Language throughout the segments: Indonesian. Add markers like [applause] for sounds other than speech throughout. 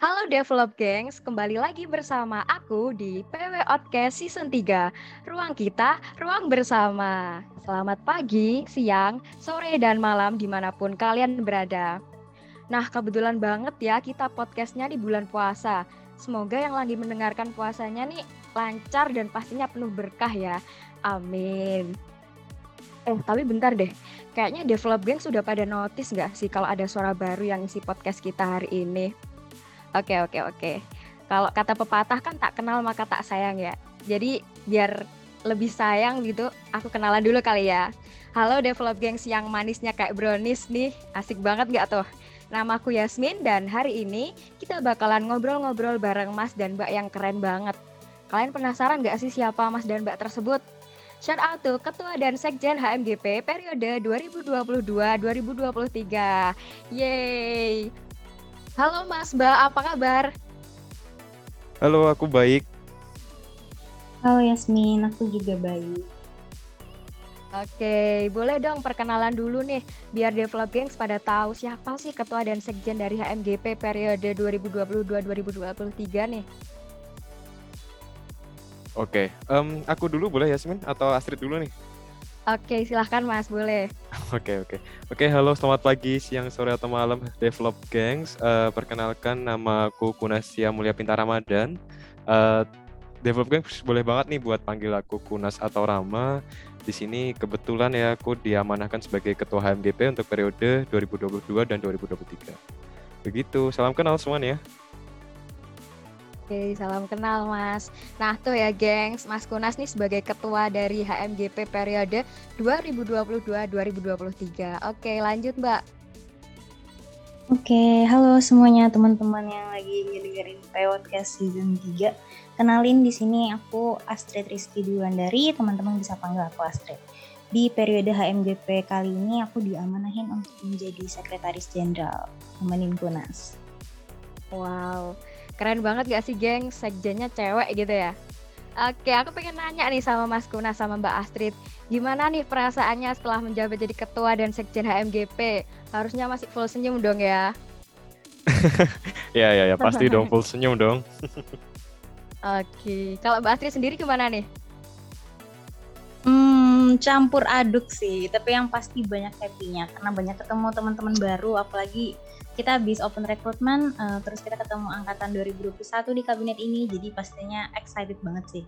Halo Develop Gengs, kembali lagi bersama aku di PW Outcast Season 3 Ruang kita, ruang bersama. Selamat pagi, siang, sore, dan malam di mana pun kalian berada. Nah kebetulan banget ya kita podcastnya di bulan puasa. Semoga yang lagi mendengarkan puasanya nih lancar dan pastinya penuh berkah ya. Amin. Eh tapi bentar deh, kayaknya Develop Gengs sudah pada notice nggak sih kalau ada suara baru yang isi podcast kita hari ini? Oke oke oke. Kalau kata pepatah kan tak kenal maka tak sayang ya. Jadi biar lebih sayang gitu, aku kenalan dulu kali ya. Halo develop gengs yang manisnya kayak brownies nih. Asik banget gak tuh? Namaku Yasmin dan hari ini kita bakalan ngobrol-ngobrol bareng Mas dan Mbak yang keren banget. Kalian penasaran gak sih siapa Mas dan Mbak tersebut? Shout out to Ketua dan Sekjen HMGP periode 2022-2023. Yeay! Halo Mas Mbak, apa kabar? Halo, aku baik. Halo Yasmin, aku juga baik. Oke, boleh dong perkenalan dulu nih, biar Develop Gangs pada tahu siapa sih ketua dan sekjen dari HMGP periode 2022-2023 nih. Oke, um, aku dulu boleh Yasmin atau Astrid dulu nih? Oke, silahkan Mas, boleh. [laughs] Oke, oke. Oke, halo selamat pagi, siang, sore, atau malam Develop Gangs. Uh, perkenalkan nama aku Kunasia Mulia Pintar Ramadan. Uh, Develop Gangs boleh banget nih buat panggil aku Kunas atau Rama. Di sini kebetulan ya aku diamanahkan sebagai Ketua HMGP untuk periode 2022 dan 2023. Begitu, salam kenal semuanya. Oke, salam kenal Mas. Nah tuh ya gengs, Mas Kunas nih sebagai ketua dari HMGP periode 2022-2023. Oke lanjut Mbak. Oke, halo semuanya teman-teman yang lagi ngedengerin podcast season 3. Kenalin di sini aku Astrid Rizky Dulandari, teman-teman bisa panggil aku Astrid. Di periode HMGP kali ini aku diamanahin untuk menjadi sekretaris jenderal temenin Kunas. Wow, Keren banget gak sih geng, sekjennya cewek gitu ya? Oke, aku pengen nanya nih sama Mas Kuna sama Mbak Astrid. Gimana nih perasaannya setelah menjabat jadi ketua dan sekjen HMGP? Harusnya masih full senyum dong ya? [laughs] ya, ya, ya, pasti dong full senyum dong. Oke, kalau Mbak Astrid sendiri gimana nih? Campur aduk sih, tapi yang pasti banyak happy-nya karena banyak ketemu teman-teman baru, apalagi kita habis open recruitment uh, terus kita ketemu angkatan 2021 di kabinet ini jadi pastinya excited banget sih.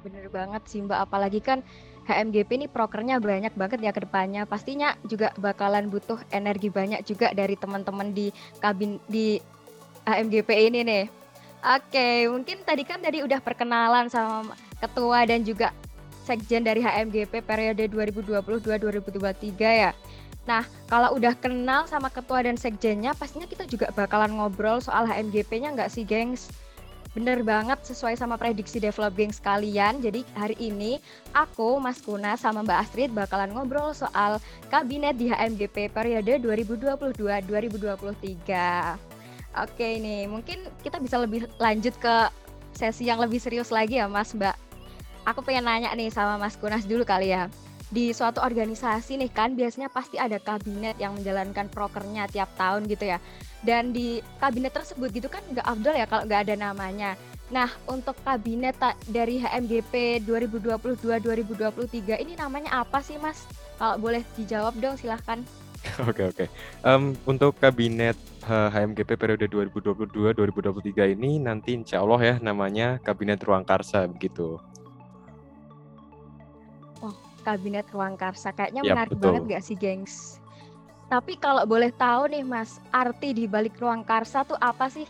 Bener banget sih mbak. Apalagi kan HMGP ini prokernya banyak banget ya ke depannya. Pastinya juga bakalan butuh energi banyak juga dari teman-teman di kabin di HMGP ini nih. Oke mungkin tadi kan tadi udah perkenalan sama ketua dan juga sekjen dari HMGP periode 2022-2023 ya Nah, kalau udah kenal sama ketua dan sekjennya, pastinya kita juga bakalan ngobrol soal HMGP-nya nggak sih, gengs? Bener banget sesuai sama prediksi develop gengs kalian. Jadi hari ini aku, Mas Kuna, sama Mbak Astrid bakalan ngobrol soal kabinet di HMGP periode 2022-2023. Oke nih, mungkin kita bisa lebih lanjut ke sesi yang lebih serius lagi ya Mas Mbak. Aku pengen nanya nih sama Mas Kunas dulu kali ya di suatu organisasi nih kan biasanya pasti ada kabinet yang menjalankan prokernya tiap tahun gitu ya. Dan di kabinet tersebut gitu kan nggak afdol ya kalau nggak ada namanya. Nah, untuk kabinet dari HMGP 2022-2023 ini namanya apa sih, Mas? Kalau boleh dijawab dong, silahkan. [laughs] Oke, oke. Um, untuk kabinet HMGP periode 2022-2023 ini nanti insya Allah ya namanya Kabinet Ruang Karsa begitu kabinet ruang karsa. Kayaknya ya, menarik betul. banget gak sih, gengs? Tapi kalau boleh tahu nih, Mas, arti di balik ruang karsa tuh apa sih?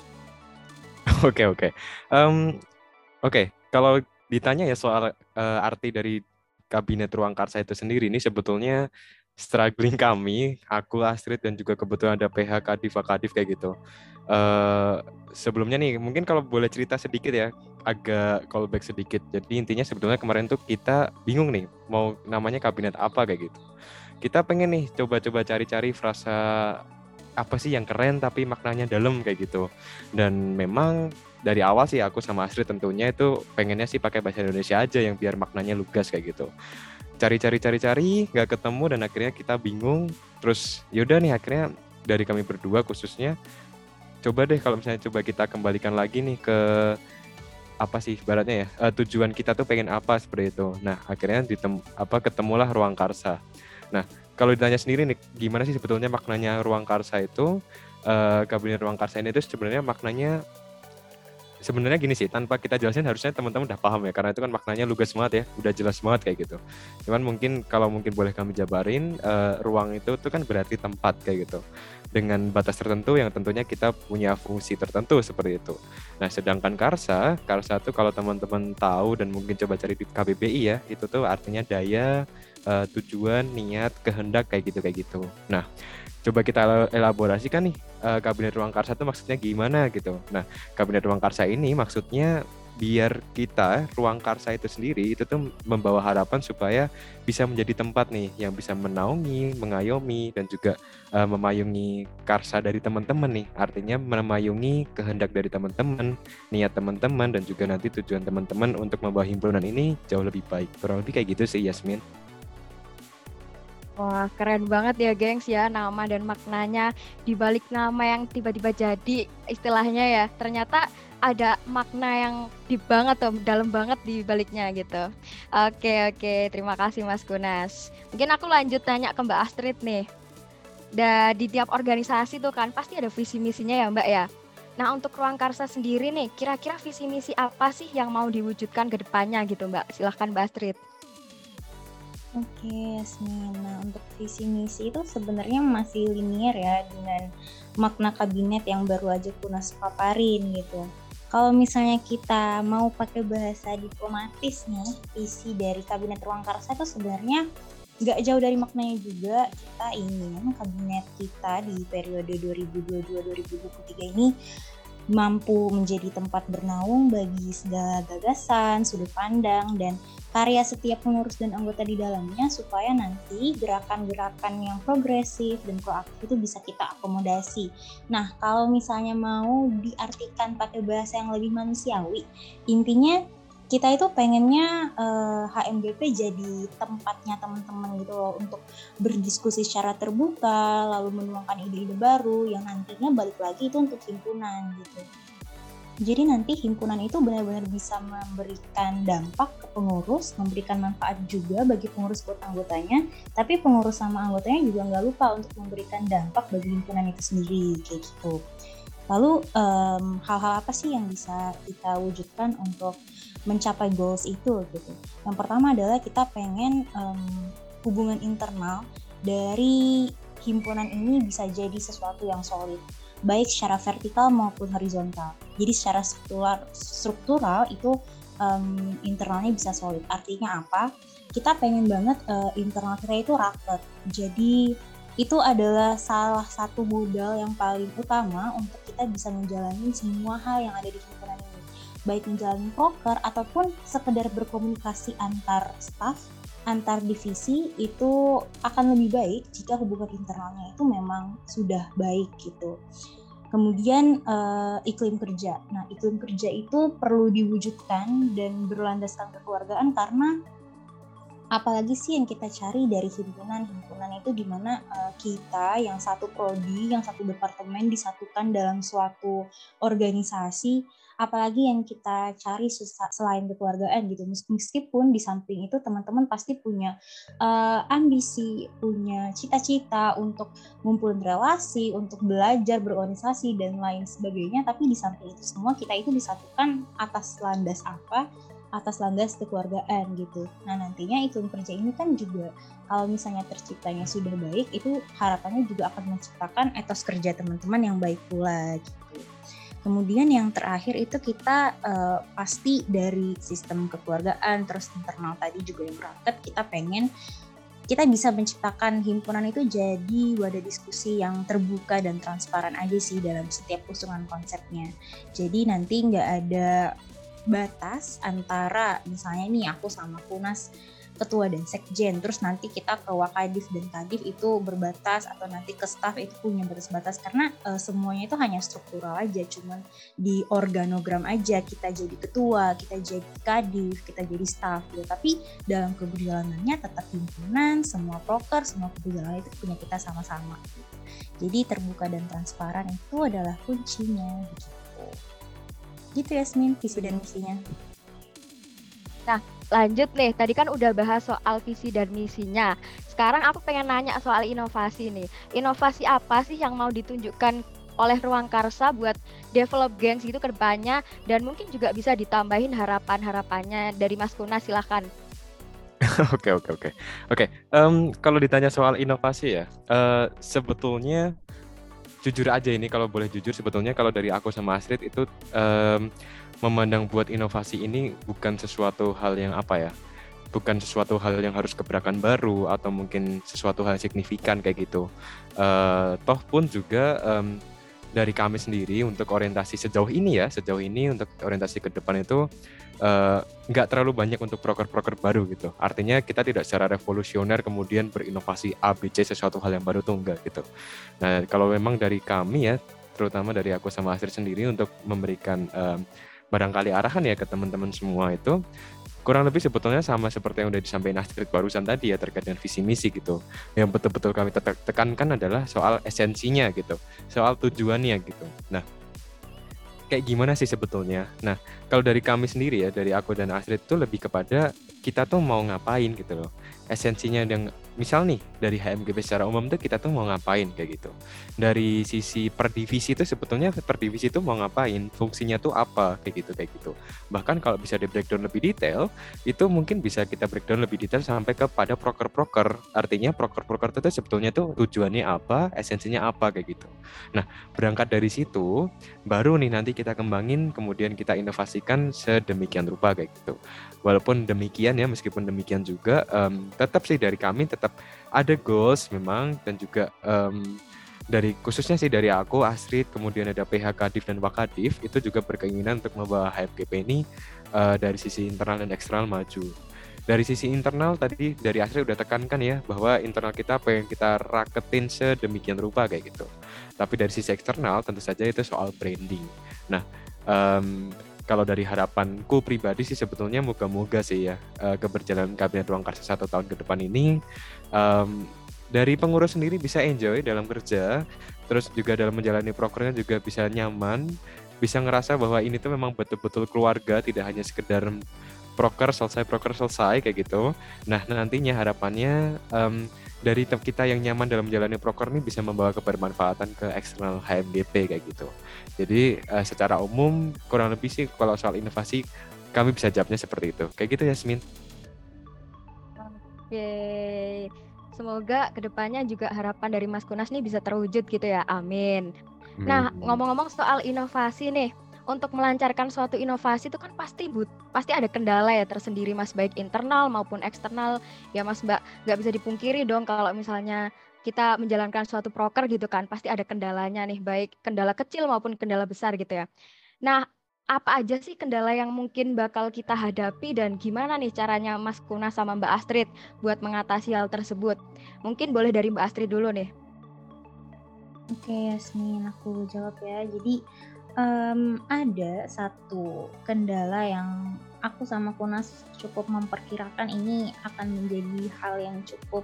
[laughs] Oke, oke. Um, oke, kalau ditanya ya soal uh, arti dari kabinet ruang karsa itu sendiri, ini sebetulnya struggling kami, aku Astrid dan juga kebetulan ada PH Kadif Kadif kayak gitu. Uh, sebelumnya nih, mungkin kalau boleh cerita sedikit ya, agak callback sedikit. Jadi intinya sebetulnya kemarin tuh kita bingung nih mau namanya kabinet apa kayak gitu. Kita pengen nih coba-coba cari-cari frasa apa sih yang keren tapi maknanya dalam kayak gitu. Dan memang dari awal sih aku sama Astrid tentunya itu pengennya sih pakai bahasa Indonesia aja yang biar maknanya lugas kayak gitu. Cari-cari cari-cari nggak ketemu dan akhirnya kita bingung. Terus yaudah nih akhirnya dari kami berdua khususnya coba deh kalau misalnya coba kita kembalikan lagi nih ke apa sih baratnya ya uh, tujuan kita tuh pengen apa seperti itu. Nah akhirnya ditem apa ketemulah ruang karsa. Nah kalau ditanya sendiri nih gimana sih sebetulnya maknanya ruang karsa itu? Uh, kabinet ruang karsa ini itu sebenarnya maknanya sebenarnya gini sih tanpa kita jelasin harusnya teman-teman udah paham ya karena itu kan maknanya lugas banget ya udah jelas banget kayak gitu. Cuman mungkin kalau mungkin boleh kami jabarin uh, ruang itu tuh kan berarti tempat kayak gitu. Dengan batas tertentu yang tentunya kita punya fungsi tertentu seperti itu. Nah sedangkan karsa karsa tuh kalau teman-teman tahu dan mungkin coba cari di KBBI ya itu tuh artinya daya uh, tujuan niat kehendak kayak gitu kayak gitu nah coba kita elaborasikan nih uh, kabinet ruang karsa itu maksudnya gimana gitu. Nah, kabinet ruang karsa ini maksudnya biar kita ruang karsa itu sendiri itu tuh membawa harapan supaya bisa menjadi tempat nih yang bisa menaungi, mengayomi dan juga uh, memayungi karsa dari teman-teman nih. Artinya memayungi kehendak dari teman-teman, niat teman-teman dan juga nanti tujuan teman-teman untuk membawa himpunan ini jauh lebih baik. Kurang lebih kayak gitu sih Yasmin. Wah, keren banget ya, gengs ya, nama dan maknanya di balik nama yang tiba-tiba jadi istilahnya ya. Ternyata ada makna yang deep banget tuh, dalam banget di baliknya gitu. Oke, oke, terima kasih Mas Gunas. Mungkin aku lanjut tanya ke Mbak Astrid nih. Da, di tiap organisasi tuh kan pasti ada visi misinya ya Mbak ya. Nah untuk ruang karsa sendiri nih, kira-kira visi misi apa sih yang mau diwujudkan ke depannya gitu Mbak? Silahkan Mbak Astrid. Oke, Yasmin. Nah, untuk visi misi itu sebenarnya masih linear ya dengan makna kabinet yang baru aja Kunas paparin gitu. Kalau misalnya kita mau pakai bahasa diplomatisnya, visi dari kabinet ruang karsa itu sebenarnya nggak jauh dari maknanya juga kita ingin kabinet kita di periode 2022-2023 ini mampu menjadi tempat bernaung bagi segala gagasan, sudut pandang, dan karya setiap pengurus dan anggota di dalamnya supaya nanti gerakan-gerakan yang progresif dan proaktif itu bisa kita akomodasi. Nah, kalau misalnya mau diartikan pakai bahasa yang lebih manusiawi, intinya kita itu pengennya uh, eh, HMGP jadi tempatnya teman-teman gitu loh untuk berdiskusi secara terbuka, lalu menuangkan ide-ide baru yang nantinya balik lagi itu untuk himpunan gitu. Jadi nanti himpunan itu benar-benar bisa memberikan dampak ke pengurus, memberikan manfaat juga bagi pengurus buat anggotanya, tapi pengurus sama anggotanya juga nggak lupa untuk memberikan dampak bagi himpunan itu sendiri kayak gitu. Lalu hal-hal um, apa sih yang bisa kita wujudkan untuk mencapai goals itu gitu. Yang pertama adalah kita pengen um, hubungan internal dari himpunan ini bisa jadi sesuatu yang solid baik secara vertikal maupun horizontal. Jadi secara struktural, struktural itu um, internalnya bisa solid. Artinya apa? Kita pengen banget uh, internal kita itu rapat. Jadi itu adalah salah satu modal yang paling utama untuk kita bisa menjalani semua hal yang ada di himpunan baik menjalani proker ataupun sekedar berkomunikasi antar staff antar divisi itu akan lebih baik jika hubungan internalnya itu memang sudah baik gitu. Kemudian uh, iklim kerja. Nah, iklim kerja itu perlu diwujudkan dan berlandaskan kekeluargaan karena apalagi sih yang kita cari dari himpunan himpunan itu di mana uh, kita yang satu prodi yang satu departemen disatukan dalam suatu organisasi apalagi yang kita cari selain kekeluargaan gitu. Meskipun di samping itu teman-teman pasti punya uh, ambisi punya cita-cita untuk ngumpulin relasi untuk belajar berorganisasi dan lain sebagainya. Tapi di samping itu semua kita itu disatukan atas landas apa atas landas kekeluargaan gitu. Nah nantinya iklim kerja ini kan juga kalau misalnya terciptanya sudah baik itu harapannya juga akan menciptakan etos kerja teman-teman yang baik pula gitu. Kemudian yang terakhir itu kita uh, pasti dari sistem kekeluargaan terus internal tadi juga yang berangkat kita pengen kita bisa menciptakan himpunan itu jadi wadah diskusi yang terbuka dan transparan aja sih dalam setiap usungan konsepnya. Jadi nanti nggak ada batas antara misalnya nih aku sama Kunas ketua dan sekjen terus nanti kita ke wakadif dan kadif itu berbatas atau nanti ke staff itu punya batas-batas karena uh, semuanya itu hanya struktural aja cuman di organogram aja kita jadi ketua kita jadi kadif kita jadi staff gitu tapi dalam keberjalanannya tetap himpunan semua proker semua keberjalanan itu punya kita sama-sama. Jadi terbuka dan transparan itu adalah kuncinya gitu. Gitu Yasmin, visi dan misinya. Nah, lanjut nih. Tadi kan udah bahas soal visi dan misinya. Sekarang aku pengen nanya soal inovasi nih. Inovasi apa sih yang mau ditunjukkan oleh Ruang Karsa buat develop Gengs gitu ke depannya dan mungkin juga bisa ditambahin harapan-harapannya dari Mas Kuna silahkan. [laughs] Oke oke oke. Oke, kalau ditanya soal inovasi ya, eee, sebetulnya jujur aja ini kalau boleh jujur sebetulnya kalau dari aku sama Astrid itu, mmm, memandang buat inovasi ini bukan sesuatu hal yang apa ya, bukan sesuatu hal yang harus gebrakan baru atau mungkin sesuatu hal signifikan kayak gitu. Eee, toh pun juga, mmm, dari kami sendiri untuk orientasi sejauh ini ya, sejauh ini untuk orientasi ke depan itu uh, nggak terlalu banyak untuk proker-proker baru gitu. Artinya kita tidak secara revolusioner kemudian berinovasi A, B, C sesuatu hal yang baru tuh enggak gitu. Nah kalau memang dari kami ya, terutama dari aku sama Astrid sendiri untuk memberikan um, barangkali arahan ya ke teman-teman semua itu kurang lebih sebetulnya sama seperti yang udah disampaikan Astrid barusan tadi ya terkait dengan visi misi gitu. Yang betul-betul kami tekankan adalah soal esensinya gitu, soal tujuannya gitu. Nah, kayak gimana sih sebetulnya? Nah, kalau dari kami sendiri ya, dari aku dan Astrid itu lebih kepada kita tuh mau ngapain gitu loh. Esensinya yang misal nih dari HMGP secara umum tuh kita tuh mau ngapain kayak gitu. Dari sisi per divisi itu sebetulnya per divisi itu mau ngapain, fungsinya tuh apa kayak gitu kayak gitu. Bahkan kalau bisa di breakdown lebih detail, itu mungkin bisa kita breakdown lebih detail sampai kepada proker-proker. Artinya proker-proker itu sebetulnya tuh tujuannya apa, esensinya apa kayak gitu. Nah, berangkat dari situ baru nih nanti kita kembangin kemudian kita inovasikan sedemikian rupa kayak gitu. Walaupun demikian ya, meskipun demikian juga um, tetap sih dari kami tetap ada goals memang dan juga um, dari khususnya sih dari aku Astrid kemudian ada PH Kadif dan Wakadif itu juga berkeinginan untuk membawa HFGP ini uh, dari sisi internal dan eksternal maju. Dari sisi internal tadi dari Astrid udah tekankan ya bahwa internal kita pengen kita raketin sedemikian rupa kayak gitu. Tapi dari sisi eksternal tentu saja itu soal branding. Nah, um, kalau dari harapanku pribadi sih sebetulnya moga-moga sih ya uh, keberjalanan kabinet ruang karsa satu tahun ke depan ini um, dari pengurus sendiri bisa enjoy dalam kerja terus juga dalam menjalani programnya juga bisa nyaman bisa ngerasa bahwa ini tuh memang betul-betul keluarga tidak hanya sekedar proker selesai proker selesai kayak gitu. Nah nantinya harapannya um, dari kita yang nyaman dalam menjalani proker ini bisa membawa kebermanfaatan ke eksternal HMGP kayak gitu. Jadi uh, secara umum kurang lebih sih kalau soal inovasi kami bisa jawabnya seperti itu. Kayak gitu Yasmin. Oke. Semoga ke depannya juga harapan dari Mas Kunas nih bisa terwujud gitu ya. Amin. Nah, ngomong-ngomong soal inovasi nih, untuk melancarkan suatu inovasi itu kan pasti but pasti ada kendala ya tersendiri mas baik internal maupun eksternal ya mas mbak nggak bisa dipungkiri dong kalau misalnya kita menjalankan suatu proker gitu kan pasti ada kendalanya nih baik kendala kecil maupun kendala besar gitu ya nah apa aja sih kendala yang mungkin bakal kita hadapi dan gimana nih caranya Mas Kuna sama Mbak Astrid buat mengatasi hal tersebut? Mungkin boleh dari Mbak Astrid dulu nih. Oke, Yasmin, aku jawab ya. Jadi um, ada satu kendala yang aku sama Kunas cukup memperkirakan ini akan menjadi hal yang cukup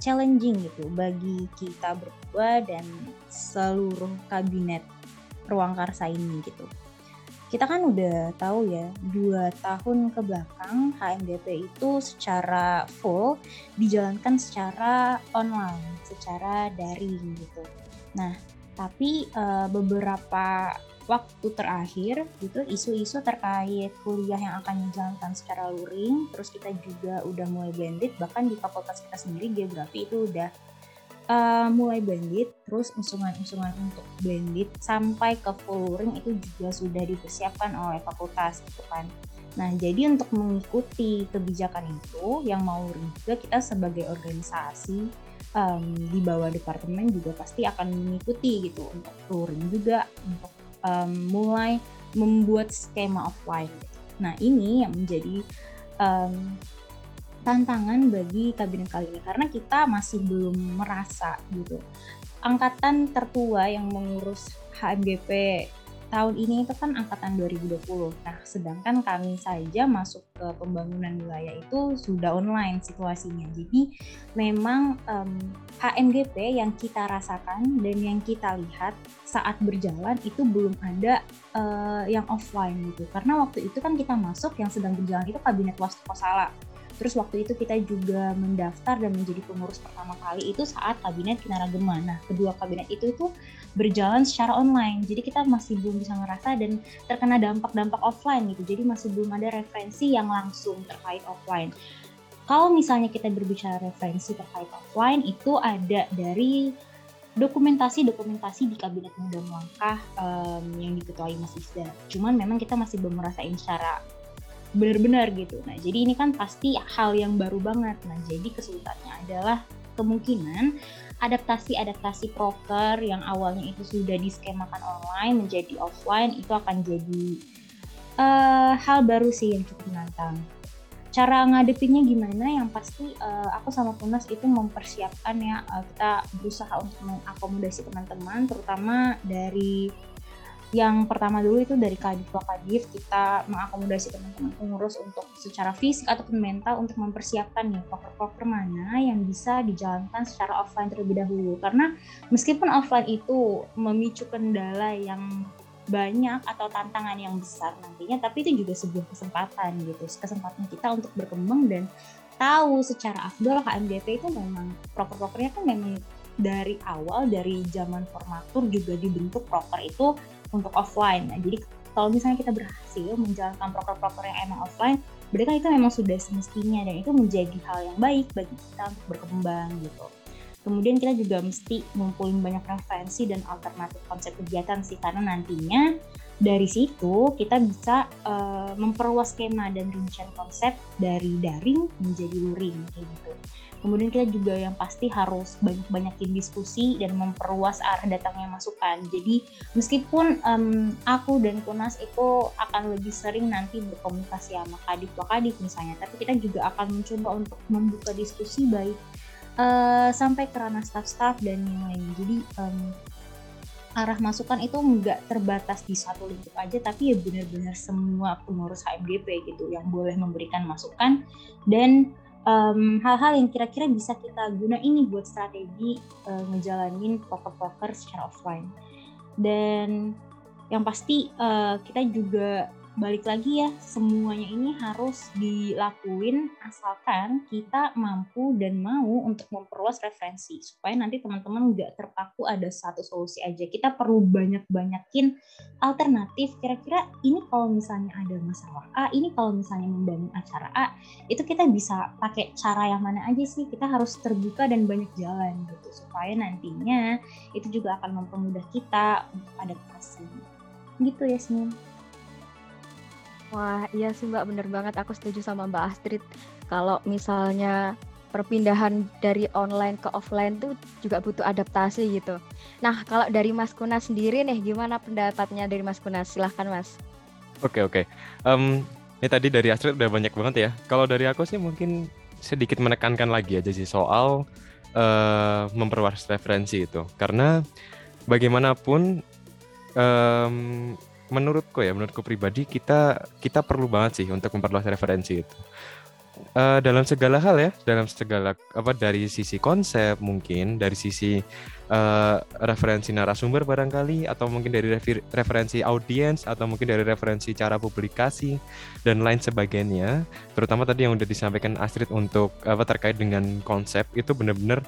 challenging gitu bagi kita berdua dan seluruh kabinet ruang karsa ini gitu. Kita kan udah tahu ya, dua tahun ke belakang HMDP itu secara full dijalankan secara online, secara daring gitu. Nah, tapi uh, beberapa waktu terakhir gitu isu-isu terkait kuliah yang akan dijalankan secara luring terus kita juga udah mulai blended bahkan di fakultas kita sendiri geografi itu udah uh, mulai blended terus usungan-usungan untuk blended sampai ke full luring itu juga sudah dipersiapkan oleh fakultas gitu kan. Nah, jadi untuk mengikuti kebijakan itu, yang mau juga kita sebagai organisasi um, di bawah departemen juga pasti akan mengikuti gitu untuk luring juga untuk um, mulai membuat skema offline. Nah ini yang menjadi um, tantangan bagi kabinet kali ini karena kita masih belum merasa gitu angkatan tertua yang mengurus HMGP tahun ini itu kan angkatan 2020. Nah, sedangkan kami saja masuk ke pembangunan wilayah itu sudah online situasinya. Jadi memang um, HMGP yang kita rasakan dan yang kita lihat saat berjalan itu belum ada uh, yang offline gitu. Karena waktu itu kan kita masuk yang sedang berjalan itu kabinet Wastu Kosala. Terus waktu itu kita juga mendaftar dan menjadi pengurus pertama kali itu saat kabinet Kinaragema. Nah, kedua kabinet itu itu berjalan secara online. Jadi kita masih belum bisa ngerasa dan terkena dampak-dampak offline gitu. Jadi masih belum ada referensi yang langsung terkait offline. Kalau misalnya kita berbicara referensi terkait offline itu ada dari dokumentasi-dokumentasi di Kabinet Muda Langkah um, yang diketuai Mas Isda. Cuman memang kita masih belum merasain secara benar-benar gitu. Nah, jadi ini kan pasti hal yang baru banget. Nah, jadi kesulitannya adalah kemungkinan adaptasi-adaptasi proker yang awalnya itu sudah diskemakan online menjadi offline itu akan jadi uh, hal baru sih yang cukup menantang. Cara ngadepinnya gimana? Yang pasti uh, aku sama Punas itu mempersiapkan ya uh, kita berusaha untuk mengakomodasi teman-teman, terutama dari yang pertama dulu itu dari kadif kadif kita mengakomodasi teman-teman pengurus untuk secara fisik ataupun mental untuk mempersiapkan nih proker-proker mana yang bisa dijalankan secara offline terlebih dahulu. Karena meskipun offline itu memicu kendala yang banyak atau tantangan yang besar nantinya tapi itu juga sebuah kesempatan gitu. Kesempatan kita untuk berkembang dan tahu secara afdol KMDP itu memang proker-prokernya kan memang dari awal dari zaman formatur juga dibentuk proker itu untuk offline. Nah, jadi kalau misalnya kita berhasil menjalankan proker-proker yang emang offline, berarti kan itu memang sudah semestinya dan itu menjadi hal yang baik bagi kita untuk berkembang gitu. Kemudian kita juga mesti ngumpulin banyak referensi dan alternatif konsep kegiatan sih karena nantinya dari situ kita bisa uh, memperluas skema dan rincian konsep dari daring menjadi luring gitu. Kemudian kita juga yang pasti harus banyak-banyakin diskusi dan memperluas arah datangnya masukan. Jadi meskipun um, aku dan Kunas itu akan lebih sering nanti berkomunikasi sama kadif wakadif misalnya, tapi kita juga akan mencoba untuk membuka diskusi baik uh, sampai ke ranah staff-staff dan yang lain. Jadi um, arah masukan itu nggak terbatas di satu lingkup aja tapi ya benar-benar semua pengurus HMGP gitu yang boleh memberikan masukan dan hal-hal um, yang kira-kira bisa kita guna ini buat strategi uh, ngejalanin poker-poker secara offline. Dan yang pasti uh, kita juga balik lagi ya semuanya ini harus dilakuin asalkan kita mampu dan mau untuk memperluas referensi supaya nanti teman-teman nggak terpaku ada satu solusi aja. Kita perlu banyak-banyakin alternatif. Kira-kira ini kalau misalnya ada masalah A ini kalau misalnya mendampingi acara A itu kita bisa pakai cara yang mana aja sih? Kita harus terbuka dan banyak jalan gitu supaya nantinya itu juga akan mempermudah kita untuk adaptasi gitu ya Yasmin. Wah, iya sih Mbak, bener banget. Aku setuju sama Mbak Astrid. Kalau misalnya perpindahan dari online ke offline tuh juga butuh adaptasi gitu. Nah, kalau dari Mas Kunas sendiri nih, gimana pendapatnya dari Mas Kunas? Silahkan Mas. Oke, oke. Um, ini tadi dari Astrid udah banyak banget ya. Kalau dari aku sih mungkin sedikit menekankan lagi aja sih soal uh, memperluas referensi itu. Karena bagaimanapun um, menurutku ya, menurutku pribadi kita kita perlu banget sih untuk memperluas referensi itu. Uh, dalam segala hal ya, dalam segala apa dari sisi konsep mungkin, dari sisi uh, referensi narasumber barangkali, atau mungkin dari refer referensi audiens, atau mungkin dari referensi cara publikasi dan lain sebagainya. Terutama tadi yang udah disampaikan Astrid untuk apa terkait dengan konsep itu benar-benar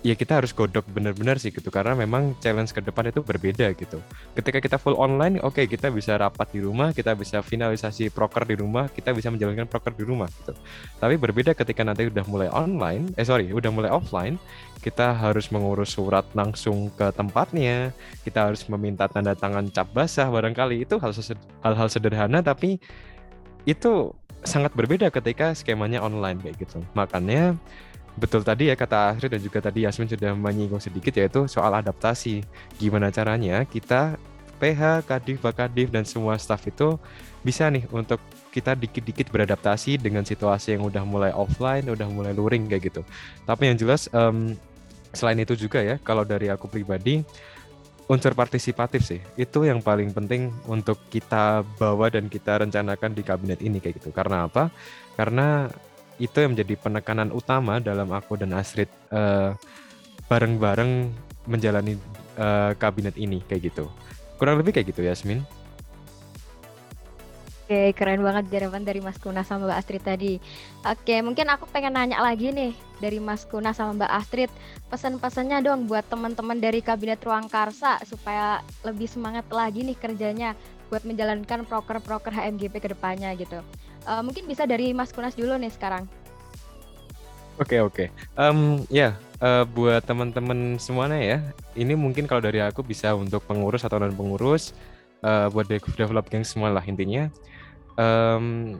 ya kita harus godok benar-benar sih gitu karena memang challenge ke depan itu berbeda gitu. Ketika kita full online, oke okay, kita bisa rapat di rumah, kita bisa finalisasi proker di rumah, kita bisa menjalankan proker di rumah gitu. Tapi berbeda ketika nanti udah mulai online, eh sorry, udah mulai offline, kita harus mengurus surat langsung ke tempatnya, kita harus meminta tanda tangan cap basah barangkali itu hal-hal sederhana tapi itu sangat berbeda ketika skemanya online kayak gitu. Makanya betul tadi ya kata Asri dan juga tadi Yasmin sudah menyinggung sedikit yaitu soal adaptasi. Gimana caranya kita PH, Kadif, Bakadif dan semua staff itu bisa nih untuk kita dikit-dikit beradaptasi dengan situasi yang udah mulai offline, udah mulai luring kayak gitu. Tapi yang jelas um, selain itu juga ya, kalau dari aku pribadi unsur partisipatif sih. Itu yang paling penting untuk kita bawa dan kita rencanakan di kabinet ini kayak gitu. Karena apa? Karena itu yang menjadi penekanan utama dalam aku dan Astrid uh, bareng-bareng menjalani uh, kabinet ini kayak gitu. Kurang lebih kayak gitu Yasmin. Oke, keren banget jawaban dari Mas Kuna sama Mbak Astrid tadi. Oke, mungkin aku pengen nanya lagi nih dari Mas Kuna sama Mbak Astrid. Pesan-pesannya dong buat teman-teman dari Kabinet Ruang Karsa supaya lebih semangat lagi nih kerjanya buat menjalankan proker-proker HMGP ke depannya gitu. Uh, mungkin bisa dari Mas Kunas dulu nih sekarang. Oke, oke. Um, ya, uh, buat teman-teman semuanya ya, ini mungkin kalau dari aku bisa untuk pengurus atau non pengurus, uh, buat develop geng semua lah intinya um,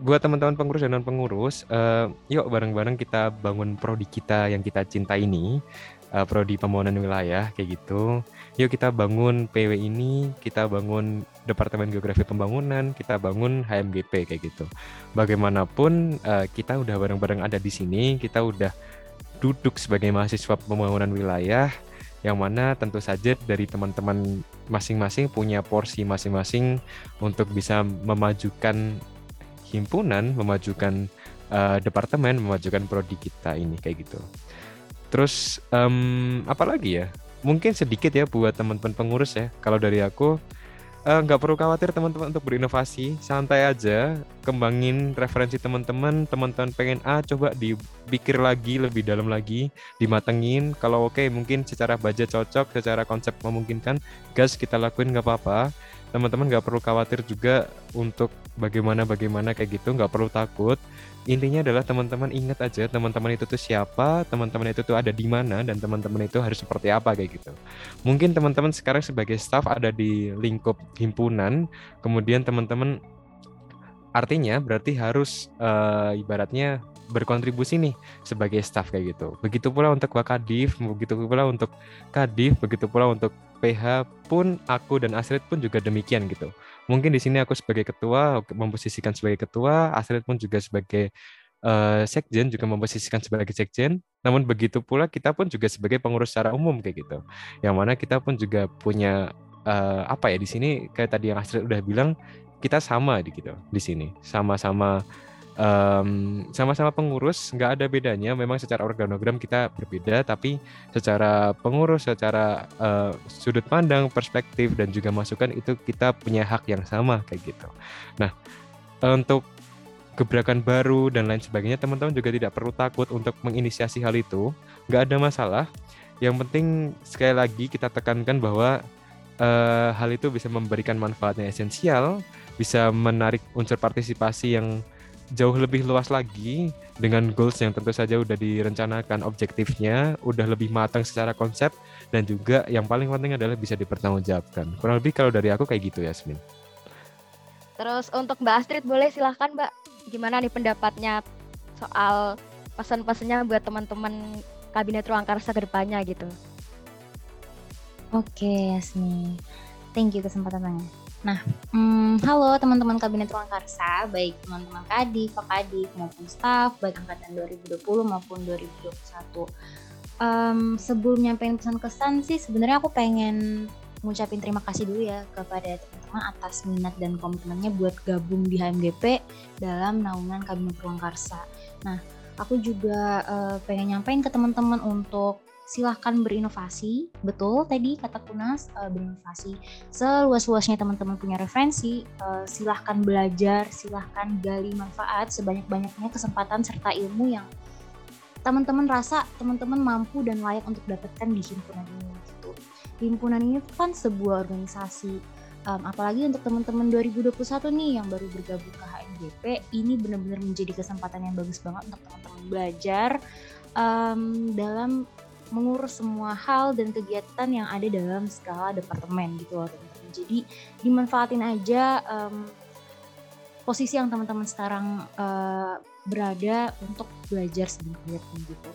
buat teman-teman pengurus dan non pengurus, uh, yuk bareng-bareng kita bangun prodi kita yang kita cinta ini, uh, prodi pembangunan wilayah kayak gitu. Yuk kita bangun PW ini, kita bangun Departemen Geografi Pembangunan, kita bangun HMGP kayak gitu. Bagaimanapun uh, kita udah bareng-bareng ada di sini, kita udah duduk sebagai mahasiswa pembangunan wilayah yang mana tentu saja dari teman-teman masing-masing punya porsi masing-masing untuk bisa memajukan himpunan, memajukan uh, departemen, memajukan prodi kita ini kayak gitu. Terus um, apa lagi ya? Mungkin sedikit ya buat teman-teman pengurus ya. Kalau dari aku Eh, nggak uh, perlu khawatir teman-teman untuk berinovasi santai aja kembangin referensi teman-teman teman-teman pengen A coba dipikir lagi lebih dalam lagi dimatengin. Kalau oke okay, mungkin secara budget cocok secara konsep memungkinkan gas kita lakuin nggak apa-apa. Teman-teman nggak perlu khawatir juga untuk bagaimana bagaimana kayak gitu nggak perlu takut. Intinya adalah teman-teman ingat aja teman-teman itu tuh siapa, teman-teman itu tuh ada di mana dan teman-teman itu harus seperti apa kayak gitu. Mungkin teman-teman sekarang sebagai staff ada di lingkup himpunan, kemudian teman-teman artinya berarti harus uh, ibaratnya berkontribusi nih sebagai staff kayak gitu. Begitu pula untuk Wakadif, begitu pula untuk Kadif, begitu pula untuk PH pun aku dan Astrid pun juga demikian gitu. Mungkin di sini aku sebagai ketua memposisikan sebagai ketua, Astrid pun juga sebagai uh, sekjen juga memposisikan sebagai sekjen. Namun begitu pula kita pun juga sebagai pengurus secara umum kayak gitu. Yang mana kita pun juga punya uh, apa ya di sini kayak tadi yang Astrid udah bilang kita sama di gitu di sini. Sama-sama um, sama-sama pengurus nggak ada bedanya. Memang secara organogram kita berbeda tapi secara pengurus secara uh, sudut pandang perspektif dan juga masukan itu kita punya hak yang sama kayak gitu. Nah untuk gebrakan baru dan lain sebagainya teman-teman juga tidak perlu takut untuk menginisiasi hal itu. Nggak ada masalah. Yang penting sekali lagi kita tekankan bahwa uh, hal itu bisa memberikan manfaat yang esensial bisa menarik unsur partisipasi yang jauh lebih luas lagi dengan goals yang tentu saja udah direncanakan objektifnya, udah lebih matang secara konsep dan juga yang paling penting adalah bisa dipertanggungjawabkan. Kurang lebih kalau dari aku kayak gitu Yasmin. Terus untuk Mbak Astrid boleh silahkan Mbak, gimana nih pendapatnya soal pesan-pesannya buat teman-teman Kabinet Ruang Karsa ke depannya gitu. Oke Yasmin, thank you kesempatannya. Nah, hmm, halo teman-teman Kabinet Ruang Karsa, baik teman-teman Kadi, Fakadi, maupun staf, baik angkatan 2020 maupun 2021. Um, sebelum nyampein pesan-kesan sih, sebenarnya aku pengen ngucapin terima kasih dulu ya kepada teman-teman atas minat dan komitmennya buat gabung di HMGP dalam naungan Kabinet Ruang Karsa. Nah, aku juga uh, pengen nyampein ke teman-teman untuk silahkan berinovasi. Betul tadi kata Kunas uh, berinovasi. Seluas-luasnya teman-teman punya referensi, uh, silahkan belajar, silahkan gali manfaat sebanyak-banyaknya kesempatan serta ilmu yang teman-teman rasa teman-teman mampu dan layak untuk dapatkan di himpunan ini gitu. Himpunan ini kan sebuah organisasi um, apalagi untuk teman-teman 2021 nih yang baru bergabung ke HMGP ini benar-benar menjadi kesempatan yang bagus banget untuk teman-teman belajar um, dalam mengurus semua hal dan kegiatan yang ada dalam skala departemen gitu loh teman-teman. Jadi dimanfaatin aja um, posisi yang teman-teman sekarang uh, berada untuk belajar sedikit gitu.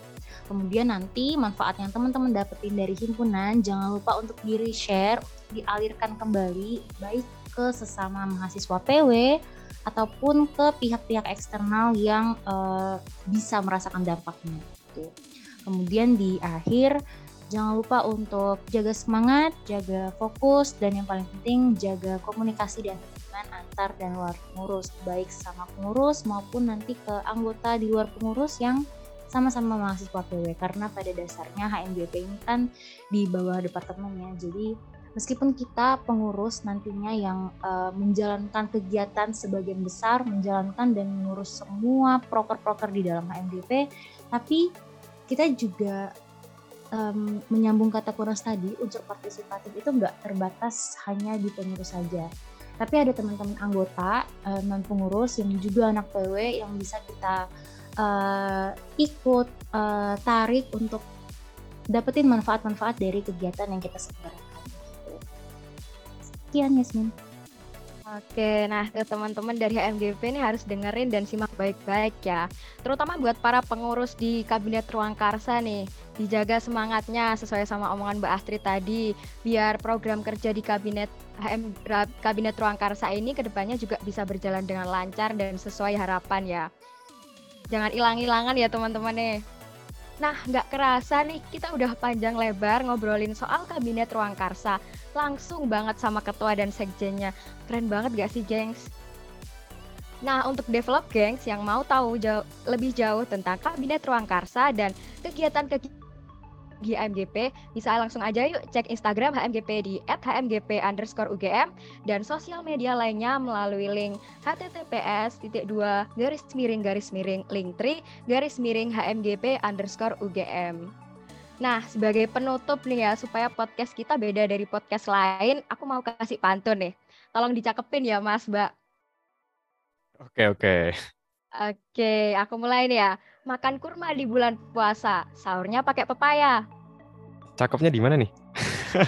Kemudian nanti manfaat yang teman-teman dapetin dari himpunan jangan lupa untuk di share, dialirkan kembali baik ke sesama mahasiswa PW ataupun ke pihak-pihak eksternal yang uh, bisa merasakan dampaknya gitu. Kemudian di akhir Jangan lupa untuk jaga semangat, jaga fokus, dan yang paling penting jaga komunikasi dan hubungan antar dan luar pengurus, baik sama pengurus maupun nanti ke anggota di luar pengurus yang sama-sama mahasiswa PW karena pada dasarnya HMGP ini kan di bawah departemennya. Jadi meskipun kita pengurus nantinya yang uh, menjalankan kegiatan sebagian besar, menjalankan dan mengurus semua proker-proker di dalam HMGP, tapi kita juga um, menyambung kata kurang tadi unsur partisipatif itu nggak terbatas hanya di pengurus saja tapi ada teman-teman anggota uh, non pengurus yang juga anak PW yang bisa kita uh, ikut uh, tarik untuk dapetin manfaat-manfaat dari kegiatan yang kita selenggarakan. Sekian Yasmin. Oke, nah teman-teman dari HMGP ini harus dengerin dan simak baik-baik ya. Terutama buat para pengurus di Kabinet Ruang Karsa nih, dijaga semangatnya sesuai sama omongan Mbak Astrid tadi, biar program kerja di Kabinet HM Kabinet Ruang Karsa ini ke depannya juga bisa berjalan dengan lancar dan sesuai harapan ya. Jangan hilang-hilangan ya teman-teman nih. Nah, nggak kerasa nih, kita udah panjang lebar ngobrolin soal Kabinet Ruang Karsa. Langsung banget sama ketua dan sekjennya. Keren banget gak sih, gengs? Nah, untuk develop gengs yang mau tahu jauh, lebih jauh tentang Kabinet Ruang Karsa dan kegiatan-kegiatan HMGP, bisa langsung aja yuk cek Instagram HMGP di @hmgp underscore UGM dan sosial media lainnya melalui link https titik dua garis miring garis miring link tri garis miring HMGP underscore UGM. Nah, sebagai penutup nih ya, supaya podcast kita beda dari podcast lain, aku mau kasih pantun nih. Tolong dicakepin ya, Mas, Mbak. Oke, oke. Oke, aku mulai nih ya. Makan kurma di bulan puasa, sahurnya pakai pepaya. Cakepnya di mana nih?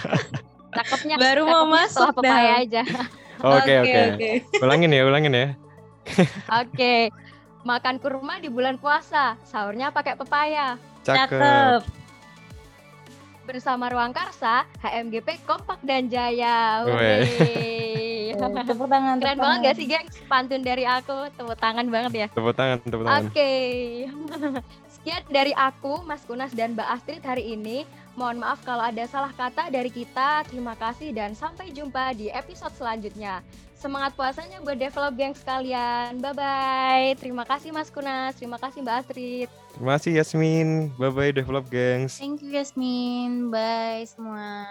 [laughs] Cakepnya baru mau masuk pepaya aja. Oke, oke. Ulangin ya, ulangin ya. Oke. Makan kurma di bulan puasa, sahurnya pakai pepaya. Cakep. Bersama Ruang Karsa, HMGP kompak dan jaya. [laughs] Tepuk tangan. Keren banget gak sih, gengs? Pantun dari aku, tepuk tangan banget ya. Tepuk tangan, tepuk tangan. Oke. Okay. [laughs] Sekian dari aku, Mas Kunas dan Mbak Astrid hari ini. Mohon maaf kalau ada salah kata dari kita. Terima kasih dan sampai jumpa di episode selanjutnya. Semangat puasanya buat develop geng sekalian. Bye-bye. Terima kasih Mas Kunas. Terima kasih Mbak Astrid. Terima kasih Yasmin. Bye-bye develop gengs. Thank you Yasmin. Bye semua.